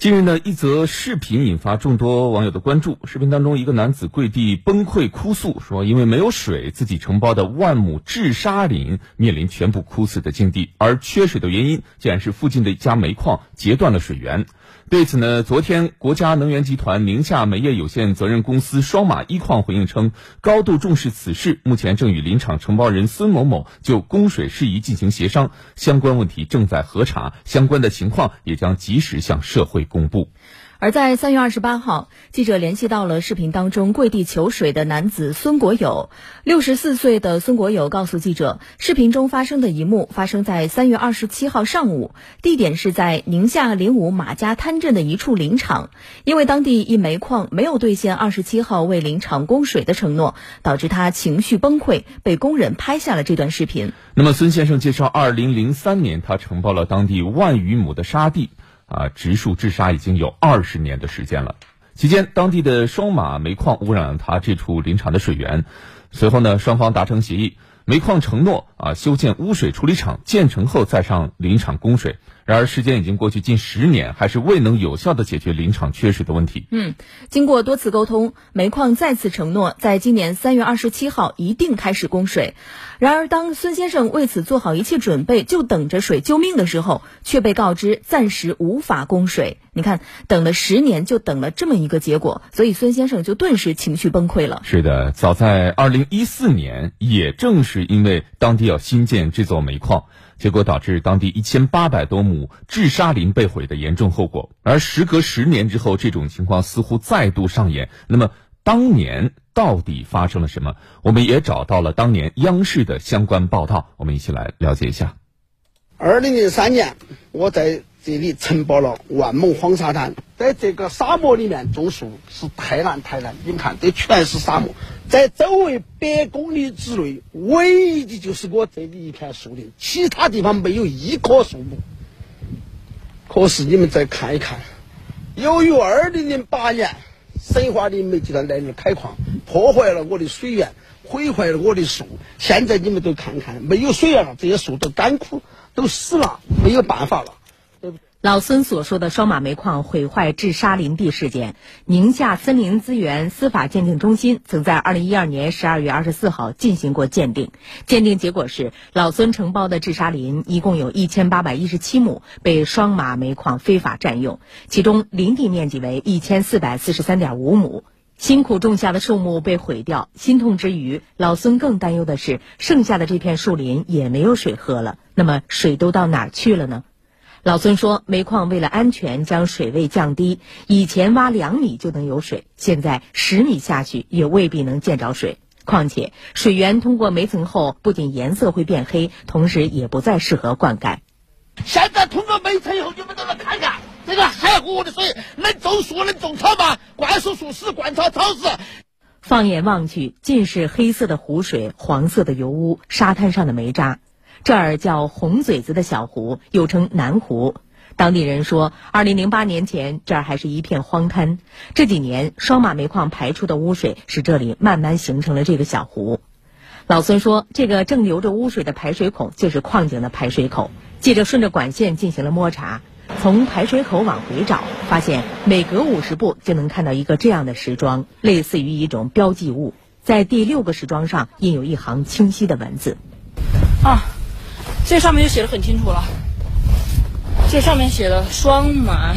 近日呢，一则视频引发众多网友的关注。视频当中，一个男子跪地崩溃哭诉，说因为没有水，自己承包的万亩治沙林面临全部枯死的境地，而缺水的原因竟然是附近的一家煤矿截断了水源。对此呢，昨天国家能源集团宁夏煤业有限责任公司双马一矿回应称，高度重视此事，目前正与林场承包人孙某某就供水事宜进行协商，相关问题正在核查，相关的情况也将及时向社会公布。而在三月二十八号，记者联系到了视频当中跪地求水的男子孙国友。六十四岁的孙国友告诉记者，视频中发生的一幕发生在三月二十七号上午，地点是在宁夏灵武马家滩镇的一处林场。因为当地一煤矿没有兑现二十七号为林场供水的承诺，导致他情绪崩溃，被工人拍下了这段视频。那么，孙先生介绍，二零零三年他承包了当地万余亩的沙地。啊，植树治沙已经有二十年的时间了。期间，当地的双马煤矿污染了他这处林场的水源。随后呢，双方达成协议，煤矿承诺啊修建污水处理厂，建成后再上林场供水。然而，时间已经过去近十年，还是未能有效的解决林场缺水的问题。嗯，经过多次沟通，煤矿再次承诺，在今年三月二十七号一定开始供水。然而，当孙先生为此做好一切准备，就等着水救命的时候，却被告知暂时无法供水。你看，等了十年，就等了这么一个结果，所以孙先生就顿时情绪崩溃了。是的，早在二零一四年，也正是因为当地要新建这座煤矿。结果导致当地一千八百多亩治沙林被毁的严重后果，而时隔十年之后，这种情况似乎再度上演。那么，当年到底发生了什么？我们也找到了当年央视的相关报道，我们一起来了解一下。二零零三年，我在。这里承包了万亩荒沙滩，在这个沙漠里面种树是太难太难。你们看，这全是沙漠，在周围百公里之内，唯一的就是我这里一片树林，其他地方没有一棵树木。可是你们再看一看，由于二零零八年神华林煤集团来临开矿，破坏了我的水源，毁坏了我的树。现在你们都看看，没有水源了，这些树都干枯，都死了，没有办法了。老孙所说的双马煤矿毁坏治沙林地事件，宁夏森林资源司法鉴定中心曾在二零一二年十二月二十四号进行过鉴定，鉴定结果是老孙承包的治沙林一共有一千八百一十七亩被双马煤矿非法占用，其中林地面积为一千四百四十三点五亩，辛苦种下的树木被毁掉，心痛之余，老孙更担忧的是剩下的这片树林也没有水喝了，那么水都到哪儿去了呢？老孙说，煤矿为了安全将水位降低，以前挖两米就能有水，现在十米下去也未必能见着水。况且水源通过煤层后，不仅颜色会变黑，同时也不再适合灌溉。现在通过煤层以后，你们都能看看，这个黑乎乎的水能种树能种草吗？灌输树死，灌草草死。放眼望去，尽是黑色的湖水、黄色的油污、沙滩上的煤渣。这儿叫红嘴子的小湖，又称南湖。当地人说，二零零八年前这儿还是一片荒滩。这几年，双马煤矿排出的污水使这里慢慢形成了这个小湖。老孙说，这个正流着污水的排水孔就是矿井的排水口。记者顺着管线进行了摸查，从排水口往回找，发现每隔五十步就能看到一个这样的石桩，类似于一种标记物。在第六个石桩上印有一行清晰的文字。啊。这上面就写的很清楚了，这上面写的双马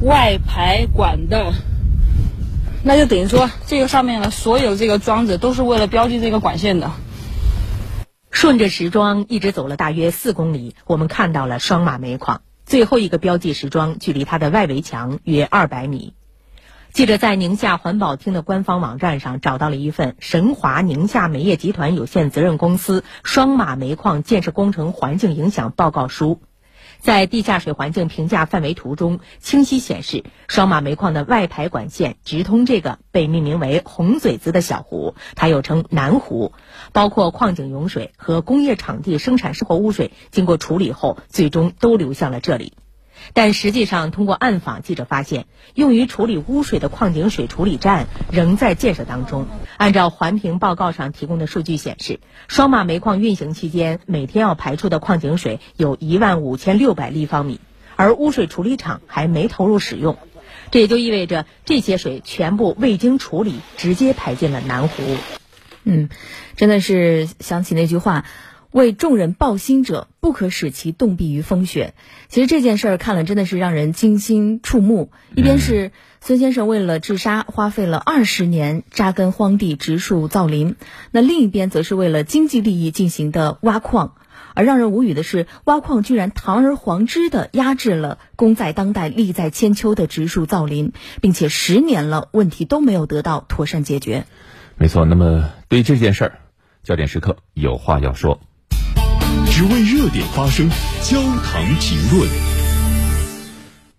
外排管道，那就等于说这个上面的所有这个桩子都是为了标记这个管线的。顺着石桩一直走了大约四公里，我们看到了双马煤矿最后一个标记石桩，距离它的外围墙约二百米。记者在宁夏环保厅的官方网站上找到了一份神华宁夏煤业集团有限责任公司双马煤矿建设工程环境影响报告书，在地下水环境评价范围图中清晰显示，双马煤矿的外排管线直通这个被命名为“红嘴子”的小湖，它又称南湖，包括矿井涌水和工业场地生产生活污水，经过处理后，最终都流向了这里。但实际上，通过暗访，记者发现，用于处理污水的矿井水处理站仍在建设当中。按照环评报告上提供的数据显示，双马煤矿运行期间，每天要排出的矿井水有一万五千六百立方米，而污水处理厂还没投入使用，这也就意味着这些水全部未经处理，直接排进了南湖。嗯，真的是想起那句话。为众人抱薪者，不可使其冻毙于风雪。其实这件事儿看了真的是让人惊心触目。一边是孙先生为了治沙花费了二十年扎根荒地植树造林，那另一边则是为了经济利益进行的挖矿。而让人无语的是，挖矿居然堂而皇之的压制了功在当代、利在千秋的植树造林，并且十年了，问题都没有得到妥善解决。没错，那么对于这件事儿，焦点时刻有话要说。只为热点发声，焦糖评论。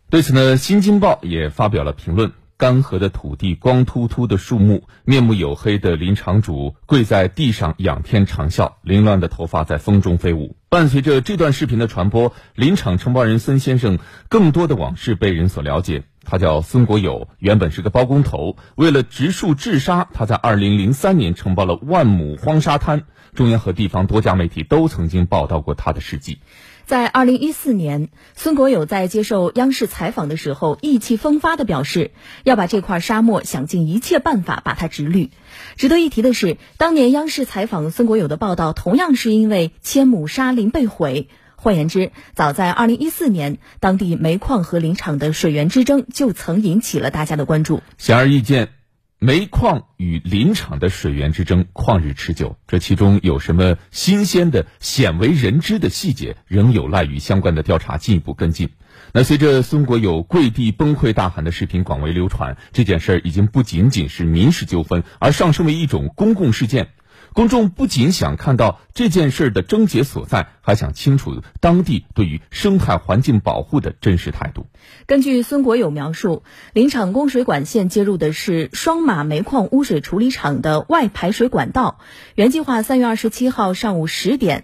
对此呢，《新京报》也发表了评论：干涸的土地，光秃秃的树木，面目黝黑的林场主跪在地上仰天长啸，凌乱的头发在风中飞舞。伴随着这段视频的传播，林场承包人孙先生更多的往事被人所了解。他叫孙国友，原本是个包工头，为了植树治沙，他在二零零三年承包了万亩荒沙滩。中央和地方多家媒体都曾经报道过他的事迹。在二零一四年，孙国友在接受央视采访的时候，意气风发地表示，要把这块沙漠想尽一切办法把它植绿。值得一提的是，当年央视采访孙国友的报道，同样是因为千亩沙林被毁。换言之，早在二零一四年，当地煤矿和林场的水源之争就曾引起了大家的关注。显而易见。煤矿与林场的水源之争旷日持久，这其中有什么新鲜的、鲜为人知的细节，仍有赖于相关的调查进一步跟进。那随着孙国友跪地崩溃大喊的视频广为流传，这件事儿已经不仅仅是民事纠纷，而上升为一种公共事件。公众不仅想看到这件事的症结所在，还想清楚当地对于生态环境保护的真实态度。根据孙国友描述，林场供水管线接入的是双马煤矿污水处理厂的外排水管道。原计划三月二十七号上午十点，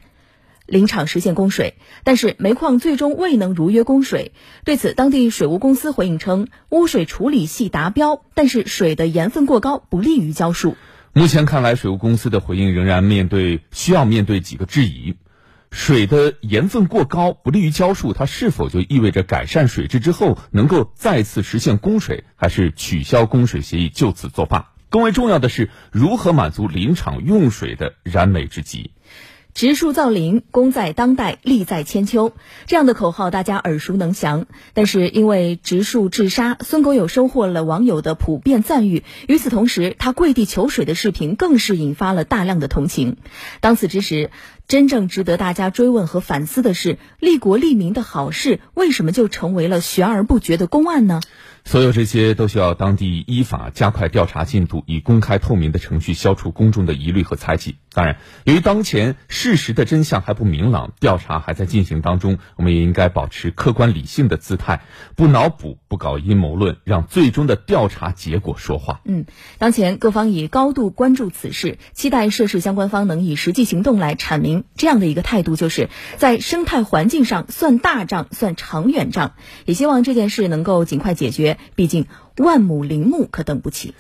林场实现供水，但是煤矿最终未能如约供水。对此，当地水务公司回应称，污水处理系达标，但是水的盐分过高，不利于浇树。目前看来，水务公司的回应仍然面对需要面对几个质疑：水的盐分过高不利于浇树，它是否就意味着改善水质之后能够再次实现供水，还是取消供水协议就此作罢？更为重要的是，如何满足林场用水的燃眉之急？植树造林，功在当代，利在千秋。这样的口号大家耳熟能详。但是因为植树治沙，孙国友收获了网友的普遍赞誉。与此同时，他跪地求水的视频更是引发了大量的同情。当此之时，真正值得大家追问和反思的是：利国利民的好事，为什么就成为了悬而不决的公案呢？所有这些都需要当地依法加快调查进度，以公开透明的程序消除公众的疑虑和猜忌。当然，由于当前事实的真相还不明朗，调查还在进行当中，我们也应该保持客观理性的姿态，不脑补，不搞阴谋论，让最终的调查结果说话。嗯，当前各方以高度关注此事，期待涉事相关方能以实际行动来阐明这样的一个态度，就是在生态环境上算大账、算长远账。也希望这件事能够尽快解决。毕竟，万亩林木可等不起。